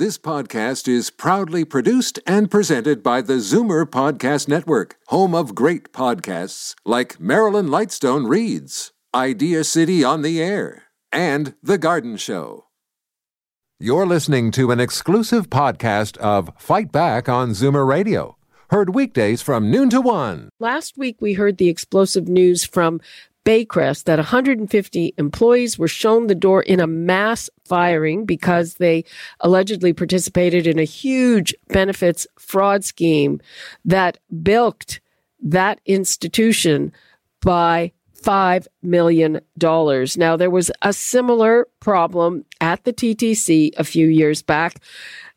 This podcast is proudly produced and presented by the Zoomer Podcast Network, home of great podcasts like Marilyn Lightstone Reads, Idea City on the Air, and The Garden Show. You're listening to an exclusive podcast of Fight Back on Zoomer Radio. Heard weekdays from noon to one. Last week, we heard the explosive news from Baycrest that 150 employees were shown the door in a mass firing because they allegedly participated in a huge benefits fraud scheme that bilked that institution by $5 million. Now, there was a similar problem at the TTC a few years back.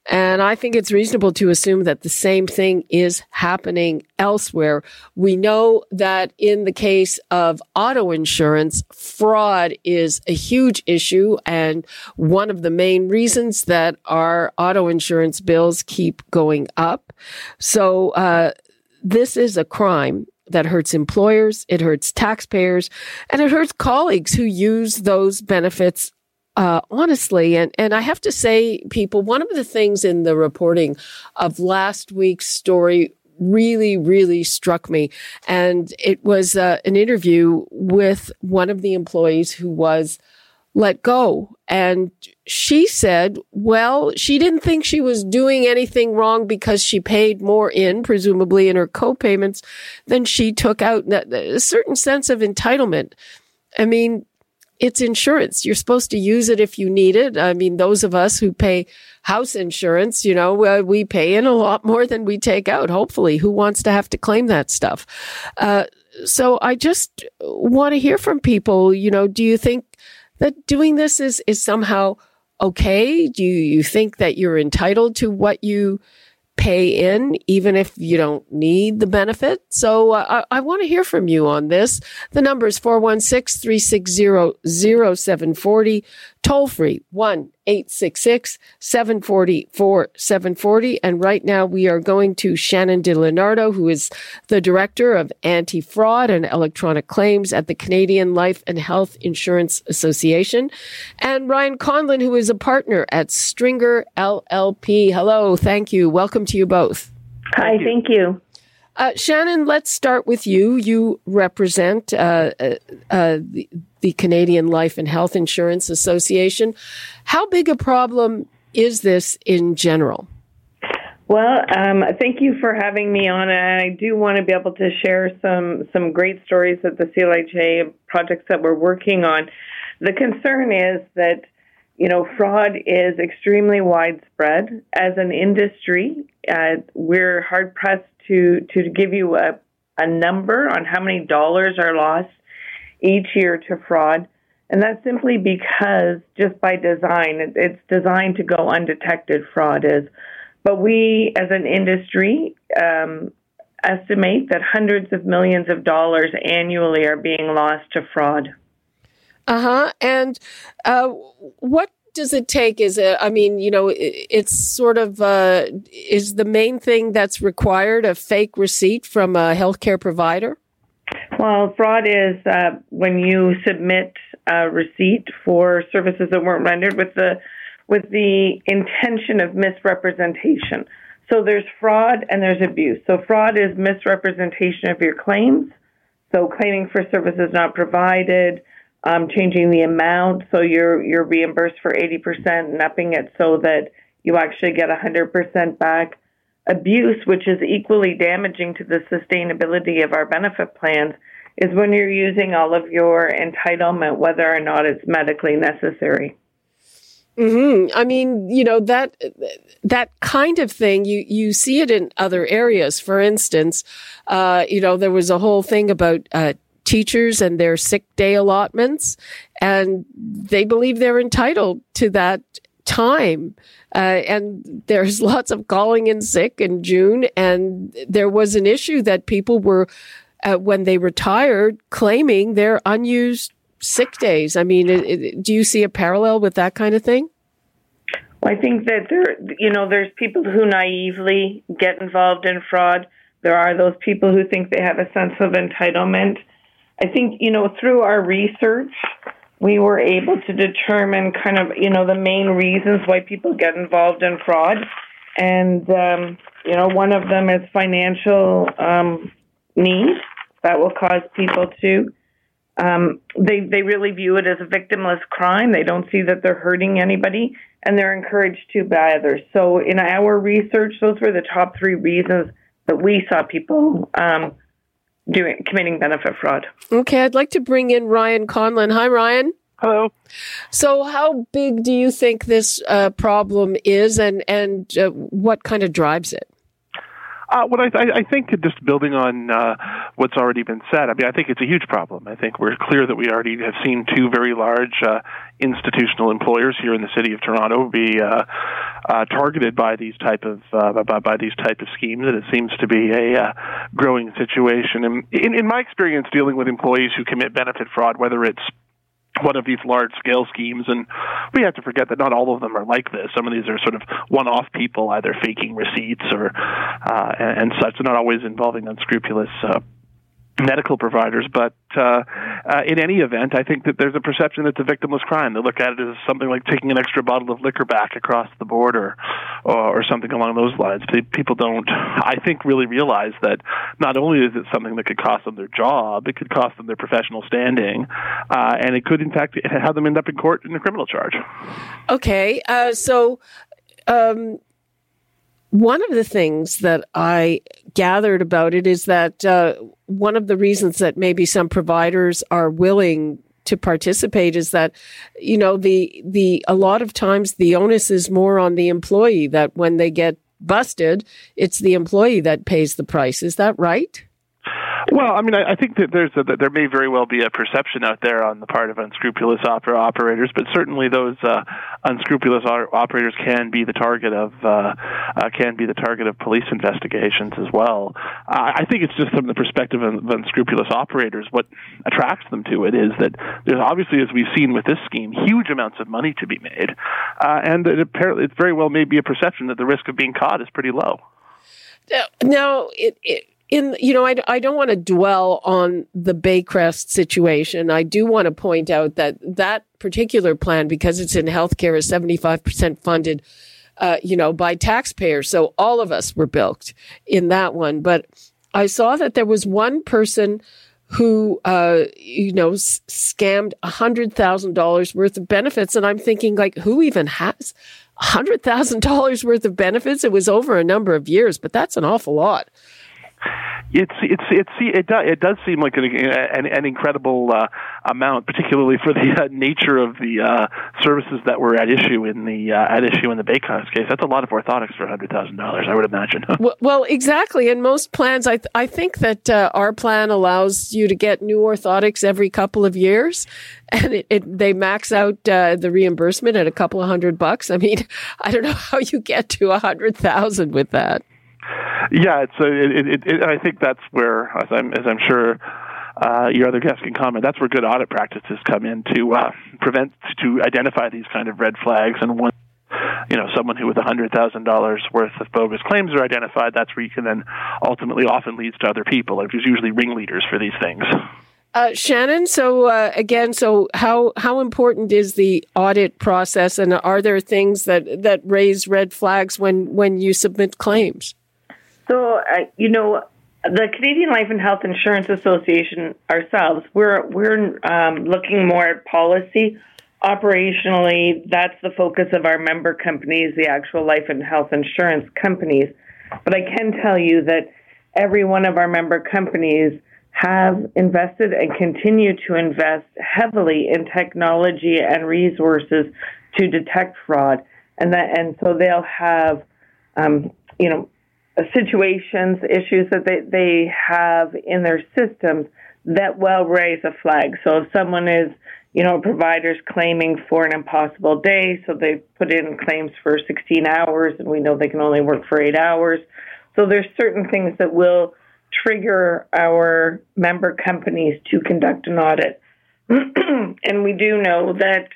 And I think it's reasonable to assume that the same thing is happening elsewhere. We know that in the case of auto insurance, fraud is a huge issue and one of the main reasons that our auto insurance bills keep going up. So, uh, this is a crime that hurts employers, it hurts taxpayers, and it hurts colleagues who use those benefits uh, honestly, and, and I have to say, people, one of the things in the reporting of last week's story really, really struck me. And it was uh, an interview with one of the employees who was let go. And she said, well, she didn't think she was doing anything wrong because she paid more in, presumably in her co-payments, than she took out. A certain sense of entitlement. I mean, it's insurance. You're supposed to use it if you need it. I mean, those of us who pay house insurance, you know, uh, we pay in a lot more than we take out. Hopefully, who wants to have to claim that stuff? Uh, so I just want to hear from people. You know, do you think that doing this is is somehow okay? Do you think that you're entitled to what you pay in, even if you don't need the benefit. So uh, I, I want to hear from you on this. The number is 416 360 0740, toll free 1 866 740 4740. And right now we are going to Shannon DiLeonardo, who is the director of anti fraud and electronic claims at the Canadian Life and Health Insurance Association, and Ryan Conlon, who is a partner at Stringer LLP. Hello, thank you. Welcome to you both. Hi, thank you. Uh, Shannon, let's start with you. You represent uh, uh, uh, the, Canadian Life and Health Insurance Association. How big a problem is this in general? Well, um, thank you for having me on. And I do want to be able to share some some great stories of the CLHA projects that we're working on. The concern is that you know fraud is extremely widespread as an industry. Uh, we're hard pressed to to give you a, a number on how many dollars are lost each year to fraud. And that's simply because, just by design, it's designed to go undetected, fraud is. But we, as an industry, um, estimate that hundreds of millions of dollars annually are being lost to fraud. Uh huh. And uh, what does it take? Is it, I mean, you know, it's sort of, uh, is the main thing that's required a fake receipt from a healthcare provider? Well, fraud is uh, when you submit a receipt for services that weren't rendered with the with the intention of misrepresentation. So there's fraud and there's abuse. So fraud is misrepresentation of your claims. So claiming for services not provided, um, changing the amount so you're you're reimbursed for 80% and upping it so that you actually get 100% back. Abuse, which is equally damaging to the sustainability of our benefit plans, is when you're using all of your entitlement, whether or not it's medically necessary. hmm I mean, you know that that kind of thing. You you see it in other areas. For instance, uh, you know there was a whole thing about uh, teachers and their sick day allotments, and they believe they're entitled to that time. Uh, and there's lots of calling in sick in June, and there was an issue that people were, uh, when they retired, claiming their unused sick days. I mean, it, it, do you see a parallel with that kind of thing? Well, I think that there, you know, there's people who naively get involved in fraud. There are those people who think they have a sense of entitlement I think, you know, through our research, we were able to determine kind of, you know, the main reasons why people get involved in fraud. And, um, you know, one of them is financial um, need that will cause people to. Um, they they really view it as a victimless crime. They don't see that they're hurting anybody, and they're encouraged to by others. So, in our research, those were the top three reasons that we saw people um, doing committing benefit fraud. Okay, I'd like to bring in Ryan Conlon. Hi, Ryan. Hello. So, how big do you think this uh, problem is, and and uh, what kind of drives it? Uh, well, I, I think just building on uh, what's already been said, I mean, I think it's a huge problem. I think we're clear that we already have seen two very large uh, institutional employers here in the city of Toronto be uh, uh, targeted by these type of uh, by, by these type of schemes, and it seems to be a uh, growing situation. And in, in my experience dealing with employees who commit benefit fraud, whether it's one of these large scale schemes and we have to forget that not all of them are like this. Some of these are sort of one off people either faking receipts or uh, and, and such. Not always involving unscrupulous uh, medical providers. But uh, uh, in any event, I think that there's a perception that it's a victimless crime. They look at it as something like taking an extra bottle of liquor back across the border, or, or something along those lines. People don't, I think, really realize that not only is it something that could cost them their job, it could cost them their professional standing, uh, and it could, in fact, have them end up in court in a criminal charge. Okay, uh, so. Um, one of the things that I gathered about it is that uh, one of the reasons that maybe some providers are willing to participate is that you know the the a lot of times the onus is more on the employee that when they get busted it's the employee that pays the price. Is that right well, I mean, I, I think that there's a, that there may very well be a perception out there on the part of unscrupulous opera operators, but certainly those uh, unscrupulous operators can be the target of uh, uh, can be the target of police investigations as well. I think it's just from the perspective of, unscrupulous operators. What attracts them to it is that there's obviously, as we've seen with this scheme, huge amounts of money to be made, uh, and it apparently it very well may be a perception that the risk of being caught is pretty low. Now, it, it in you know I, I don't want to dwell on the Baycrest situation. I do want to point out that that particular plan, because it's in healthcare, is seventy five percent funded, uh, you know, by taxpayers. So all of us were bilked in that one. But I saw that there was one person who, uh, you know, s- scammed a hundred thousand dollars worth of benefits, and I'm thinking like, who even has? hundred thousand dollars worth of benefits. It was over a number of years, but that's an awful lot. It's it's it's it does it does seem like an an, an incredible uh, amount, particularly for the uh, nature of the uh, services that were at issue in the uh, at issue in the Baycrest case. That's a lot of orthotics for hundred thousand dollars, I would imagine. well, well, exactly. And most plans, I th- I think that uh, our plan allows you to get new orthotics every couple of years, and it, it they max out uh, the reimbursement at a couple of hundred bucks. I mean, I don't know how you get to a hundred thousand with that. Yeah, it's a, it, it, it, I think that's where, as I'm as I'm sure uh, your other guests can comment, that's where good audit practices come in to uh, prevent to identify these kind of red flags. And when you know someone who with hundred thousand dollars worth of bogus claims are identified, that's where you can then ultimately often leads to other people. There's usually ringleaders for these things. Uh, Shannon, so uh, again, so how how important is the audit process, and are there things that that raise red flags when when you submit claims? So, uh, you know, the Canadian Life and Health Insurance Association ourselves, we're we're um, looking more at policy. Operationally, that's the focus of our member companies, the actual life and health insurance companies. But I can tell you that every one of our member companies have invested and continue to invest heavily in technology and resources to detect fraud, and that and so they'll have, um, you know, situations, issues that they, they have in their systems that well raise a flag. So if someone is, you know, provider's claiming for an impossible day, so they put in claims for 16 hours and we know they can only work for eight hours. So there's certain things that will trigger our member companies to conduct an audit. and we do know that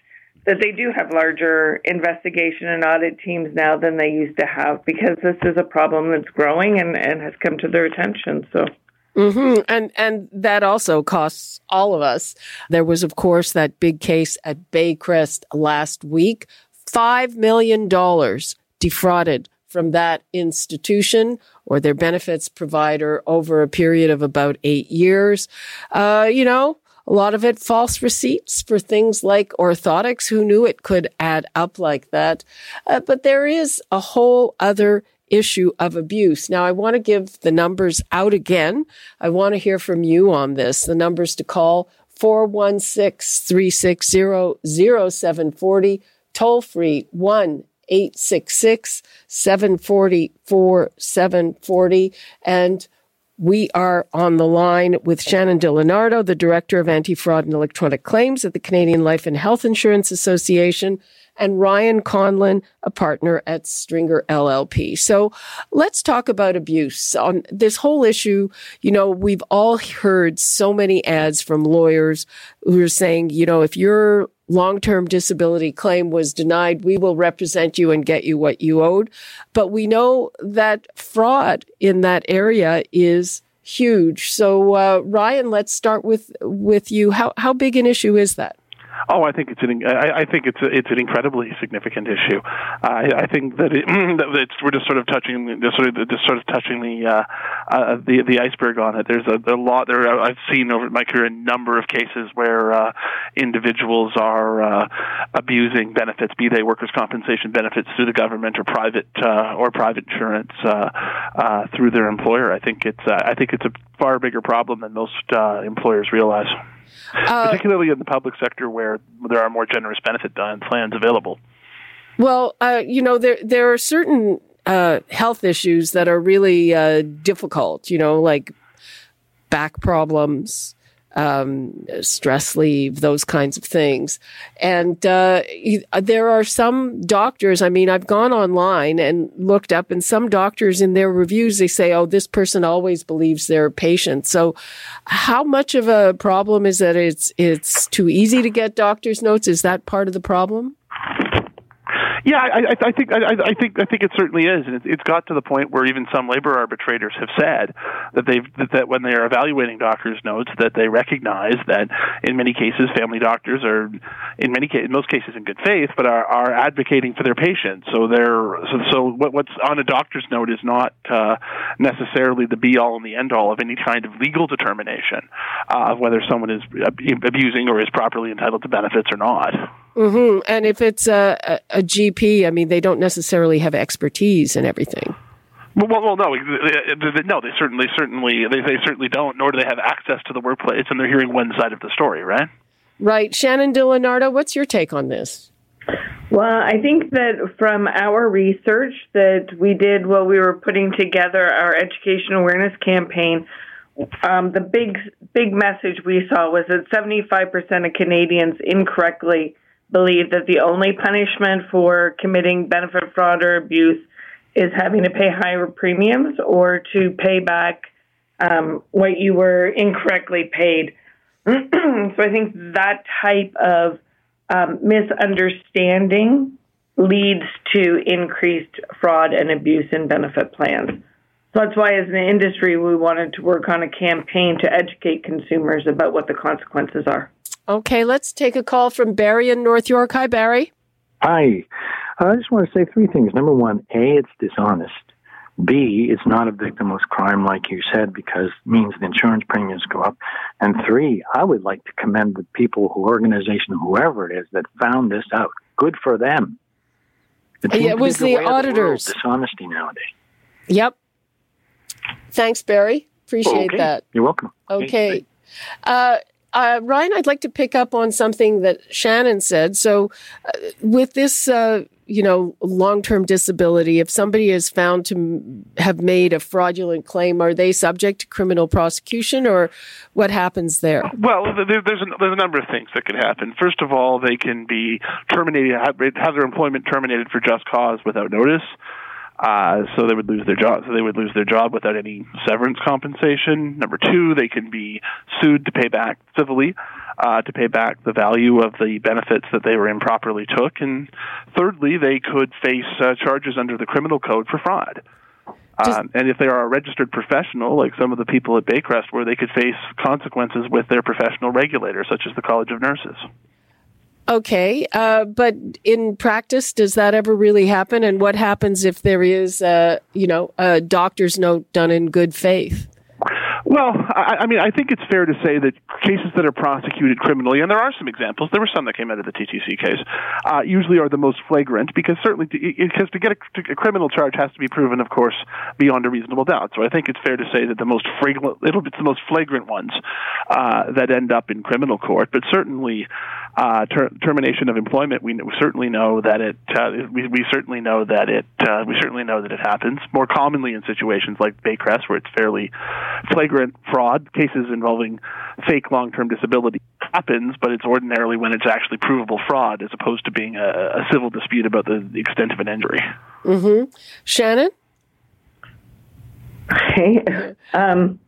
that they do have larger investigation and audit teams now than they used to have because this is a problem that's growing and, and has come to their attention. So Mm-hmm. And and that also costs all of us. There was, of course, that big case at Baycrest last week. Five million dollars defrauded from that institution or their benefits provider over a period of about eight years. Uh, you know, a lot of it false receipts for things like orthotics. Who knew it could add up like that? Uh, but there is a whole other issue of abuse. Now, I want to give the numbers out again. I want to hear from you on this. The numbers to call 416 360 0740, toll free 1 866 740 4740. And we are on the line with Shannon DiLeonardo, the Director of Anti Fraud and Electronic Claims at the Canadian Life and Health Insurance Association and Ryan Conlon, a partner at Stringer LLP. So let's talk about abuse on this whole issue. You know, we've all heard so many ads from lawyers who are saying, you know, if your long-term disability claim was denied, we will represent you and get you what you owed. But we know that fraud in that area is huge. So, uh, Ryan, let's start with with you. How how big an issue is that? Oh, I think it's an I, I think it's a, it's an incredibly significant issue. I, I think that, it, that it's, we're just sort of touching the sort of just sort of touching the uh, uh, the the iceberg on it. There's a, a lot there. I've seen over my career a number of cases where uh, individuals are uh, abusing benefits, be they workers' compensation benefits through the government or private uh, or private insurance uh, uh, through their employer. I think it's uh, I think it's a far bigger problem than most uh, employers realize uh, particularly in the public sector where there are more generous benefit plans available. Well, uh, you know, there there are certain uh, health issues that are really uh, difficult. You know, like back problems, um, stress leave, those kinds of things. And uh, there are some doctors, I mean, I've gone online and looked up, and some doctors in their reviews, they say, oh, this person always believes their patient. So how much of a problem is that it's, it's too easy to get doctor's notes? Is that part of the problem? Yeah, I, I think I, I think I think it certainly is, and it's got to the point where even some labor arbitrators have said that they've that, when they are evaluating doctors' notes, that they recognize that in many cases, family doctors are, in many cases, in most cases, in good faith, but are, are advocating for their patients. So they're so, so what, what's on a doctor's note is not uh, necessarily the be all and the end all of any kind of legal determination uh, of whether someone is abusing or is properly entitled to benefits or not. Mm-hmm. And if it's a, a, a GP, I mean, they don't necessarily have expertise in everything. Well, well, no, no. They certainly, certainly, they, they certainly don't. Nor do they have access to the workplace, and they're hearing one side of the story, right? Right, Shannon DiLeonardo. What's your take on this? Well, I think that from our research that we did while we were putting together our education awareness campaign, um, the big big message we saw was that 75% of Canadians incorrectly believe that the only punishment for committing benefit fraud or abuse is having to pay higher premiums or to pay back um, what you were incorrectly paid. so I think that type of um, misunderstanding leads to increased fraud and abuse in benefit plans. So that's why, as an industry, we wanted to work on a campaign to educate consumers about what the consequences are. Okay, let's take a call from Barry in North York. Hi, Barry. Hi. I just want to say three things. Number one, A, it's dishonest. B, it's not a victimless crime, like you said, because it means the insurance premiums go up. And three, I would like to commend the people, who organization, whoever it is, that found this out. Good for them. It, it was the, the auditors. The dishonesty nowadays. Yep. Thanks, Barry. Appreciate okay. that. You're welcome. Okay. Uh, uh, Ryan, I'd like to pick up on something that Shannon said. So, uh, with this, uh, you know, long-term disability, if somebody is found to have made a fraudulent claim, are they subject to criminal prosecution, or what happens there? Well, there, there's a, there's a number of things that could happen. First of all, they can be terminated, have their employment terminated for just cause without notice. Uh, so they would lose their job. So they would lose their job without any severance compensation. Number two, they can be sued to pay back civilly, uh, to pay back the value of the benefits that they were improperly took. And thirdly, they could face uh, charges under the criminal code for fraud. Um, and if they are a registered professional, like some of the people at Baycrest, where they could face consequences with their professional regulator, such as the College of Nurses. Okay, uh, but in practice, does that ever really happen? And what happens if there is, uh, you know, a doctor's note done in good faith? Well, I, I mean, I think it's fair to say that cases that are prosecuted criminally, and there are some examples, there were some that came out of the TTC case, uh, usually are the most flagrant because certainly, because to get a, to, a criminal charge has to be proven, of course, beyond a reasonable doubt. So I think it's fair to say that the most flagrant, it's the most flagrant ones uh, that end up in criminal court. But certainly, uh, ter- termination of employment, we, we certainly know that it, uh, we, we certainly know that it, uh, we certainly know that it happens more commonly in situations like Baycrest, where it's fairly flagrant fraud. Cases involving fake long-term disability happens, but it's ordinarily when it's actually provable fraud, as opposed to being a, a civil dispute about the, the extent of an injury. Mm-hmm. Shannon. Okay. Um,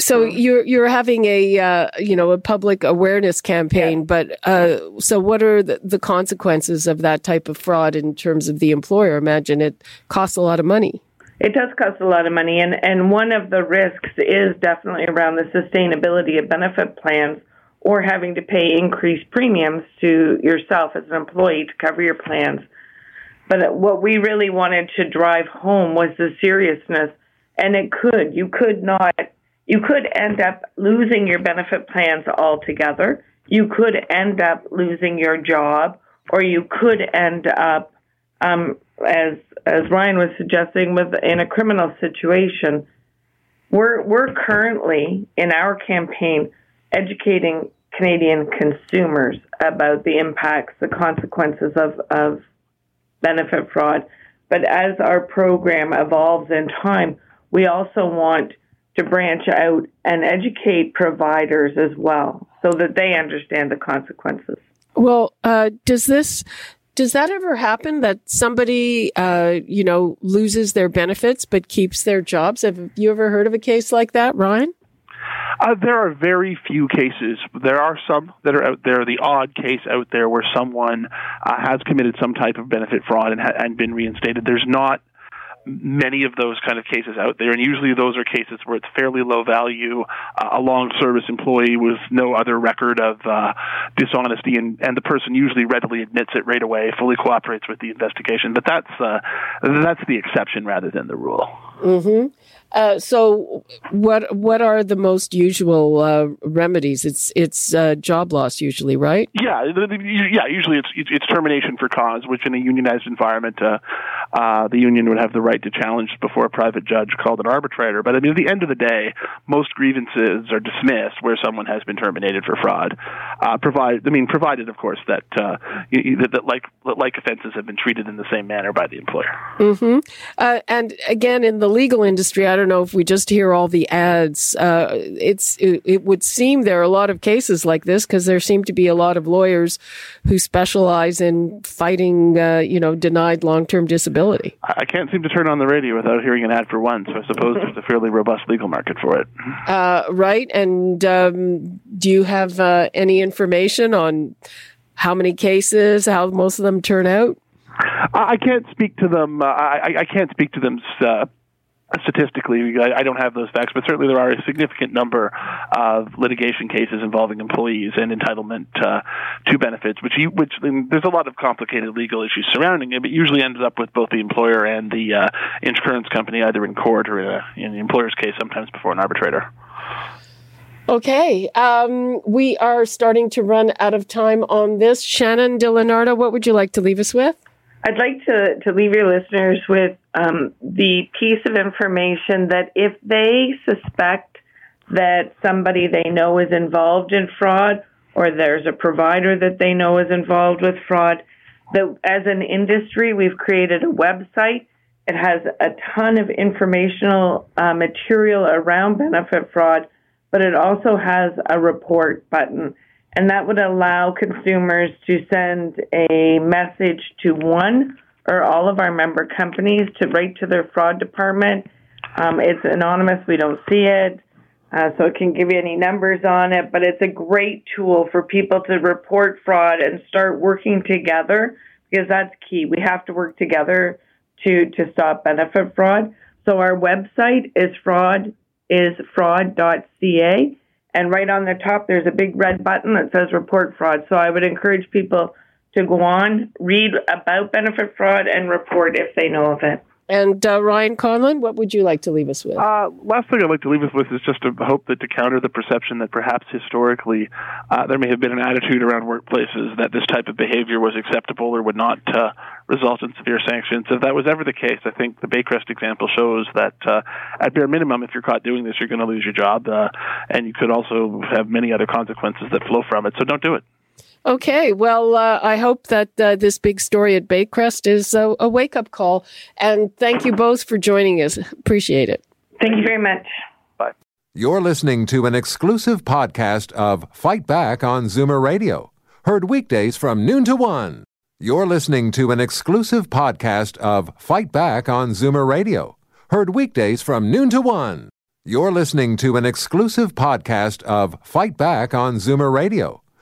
so you're you're having a uh, you know a public awareness campaign, yeah. but uh, so what are the, the, consequences of that type of fraud in terms of the employer? Imagine it costs a lot of money. It does cost a lot of money, and and one of the risks is definitely around the sustainability of benefit plans or having to pay increased premiums to yourself as an employee to cover your plans. But what we really wanted to drive home was the seriousness, and it could you could not you could end up losing your benefit plans altogether. You could end up losing your job, or you could end up, um, as as Ryan was suggesting, with in a criminal situation. We're we're currently in our campaign educating Canadian consumers about the impacts, the consequences of, of benefit fraud. But as our program evolves in time, we also want to branch out and educate providers as well so that they understand the consequences. Well, uh, does this does that ever happen that somebody uh, you know loses their benefits but keeps their jobs? Have you ever heard of a case like that, Ryan? Uh, there are very few cases. There are some that are out there. The odd case out there where someone uh, has committed some type of benefit fraud and, ha- and been reinstated. There's not many of those kind of cases out there, and usually those are cases where it's fairly low value, uh, a long service employee with no other record of uh, dishonesty, and, and the person usually readily admits it right away, fully cooperates with the investigation. But that's uh, that's the exception rather than the rule. Mm-hmm. Uh, so, what what are the most usual uh, remedies? It's it's uh, job loss usually, right? Yeah, yeah. Usually, it's it's termination for cause, which in a unionized environment, uh, uh, the union would have the right to challenge before a private judge called an arbitrator. But I mean, at the end of the day, most grievances are dismissed where someone has been terminated for fraud. Uh, provide, I mean, provided, of course, that, that, that like like offenses have been treated in the same manner by the employer. Mm-hmm. and again, in the legal industry, I don't know if we just hear all the ads. Uh, it's it, it, would seem there are a lot of cases like this because there seem to be a lot of lawyers who specialize in fighting, uh, you know, denied long term disability. I can't seem to turn on the radio without hearing an ad for one, so I suppose there's a fairly robust legal market for it. Uh, right, and um, do you have uh, any information on how many cases, how most of them turn out? I can't speak to them. Uh, I, I, can't speak to them uh, statistically, I don't have those facts, but certainly there are a significant number of litigation cases involving employees and entitlement uh, to benefits, which which there's a lot of complicated legal issues surrounding it, but usually ends up with both the employer and the uh, insurance company either in court or in, a, in the employer's case, sometimes before an arbitrator. Okay, um, we are starting to run out of time on this. Shannon DiLeonardo, what would you like to leave us with? I'd like to, to leave your listeners with um, the piece of information that if they suspect that somebody they know is involved in fraud or there's a provider that they know is involved with fraud, that as an industry, we've created a website. It has a ton of informational uh, material around benefit fraud, but it also has a report button and that would allow consumers to send a message to one or all of our member companies to write to their fraud department. Um, it's anonymous, we don't see it, uh, so it can give you any numbers on it, but it's a great tool for people to report fraud and start working together because that's key. We have to work together to, to stop benefit fraud. So our website is fraud is fraud.ca. And right on the top, there's a big red button that says report fraud. So I would encourage people to go on, read about benefit fraud, and report if they know of it. And uh, Ryan Conlon, what would you like to leave us with? Uh, last thing I'd like to leave us with is just to hope that to counter the perception that perhaps historically uh, there may have been an attitude around workplaces that this type of behavior was acceptable or would not uh, result in severe sanctions. If that was ever the case, I think the Baycrest example shows that uh, at bare minimum, if you're caught doing this, you're going to lose your job, uh, and you could also have many other consequences that flow from it. So don't do it. Okay, well, uh, I hope that uh, this big story at Baycrest is a, a wake up call. And thank you both for joining us. Appreciate it. Thank you very much. Bye. You're listening to an exclusive podcast of Fight Back on Zoomer Radio, heard weekdays from noon to one. You're listening to an exclusive podcast of Fight Back on Zoomer Radio, heard weekdays from noon to one. You're listening to an exclusive podcast of Fight Back on Zoomer Radio